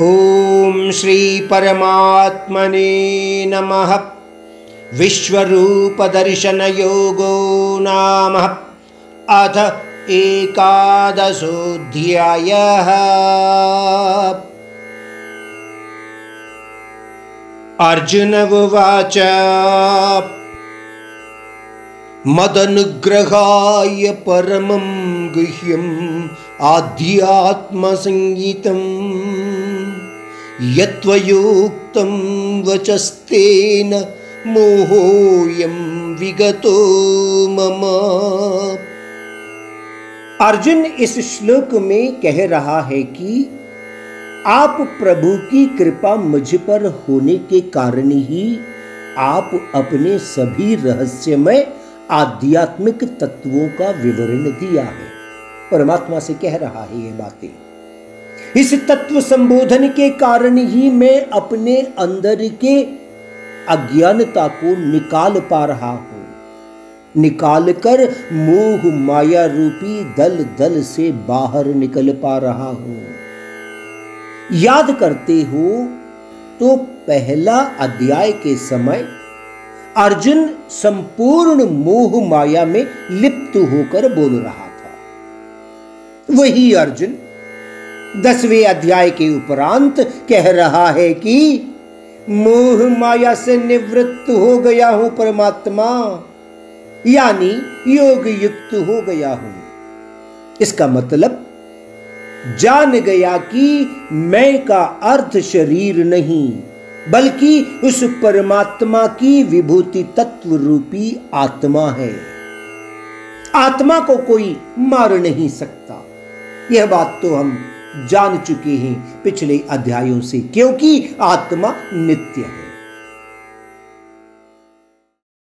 ॐ श्रीपरमात्मने नमः। विश्वरूपदर्शनयोगो नाम। अथ एकादशोऽध्यायः। अर्जुन उवाच। मदनुग्रहाय परमं गुह्यम् आध्यात्मसङ्गीतम् यत्त्वयोक्तं वचस्तेन मोहोऽयं विगतो मम। अर्जुन इस श्लोक में कह रहा है कि आप प्रभु की कृपा मुझ पर होने के कारण ही आप अपने सभी रहस्यमय आध्यात्मिक तत्वों का विवरण दिया है। परमात्मा से कह रहा है ये बातें। इस तत्व संबोधन के कारण ही मैं अपने अंदर के अज्ञानता को निकाल पा रहा हूँ। निकाल कर मोह माया रूपी दल दल से बाहर निकल पा रहा हूँ। याद करते हो तो पहला अध्याय के समय अर्जुन संपूर्ण मोह माया में लिप्त होकर बोल रहा था। वही अर्जुन दसवें अध्याय के उपरांत कह रहा है कि, मोह माया से निवृत्त हो गया हूँ परमात्मा, यानी योग युक्त हो गया हूँ। इसका मतलब जान गया कि मैं का अर्थ शरीर नहीं, बल्कि उस परमात्मा की विभूति तत्व रूपी आत्मा है। आत्मा को कोई मार नहीं सकता। यह बात तो हम जान चुके हैं पिछले अध्यायों से क्योंकि आत्मा नित्य है।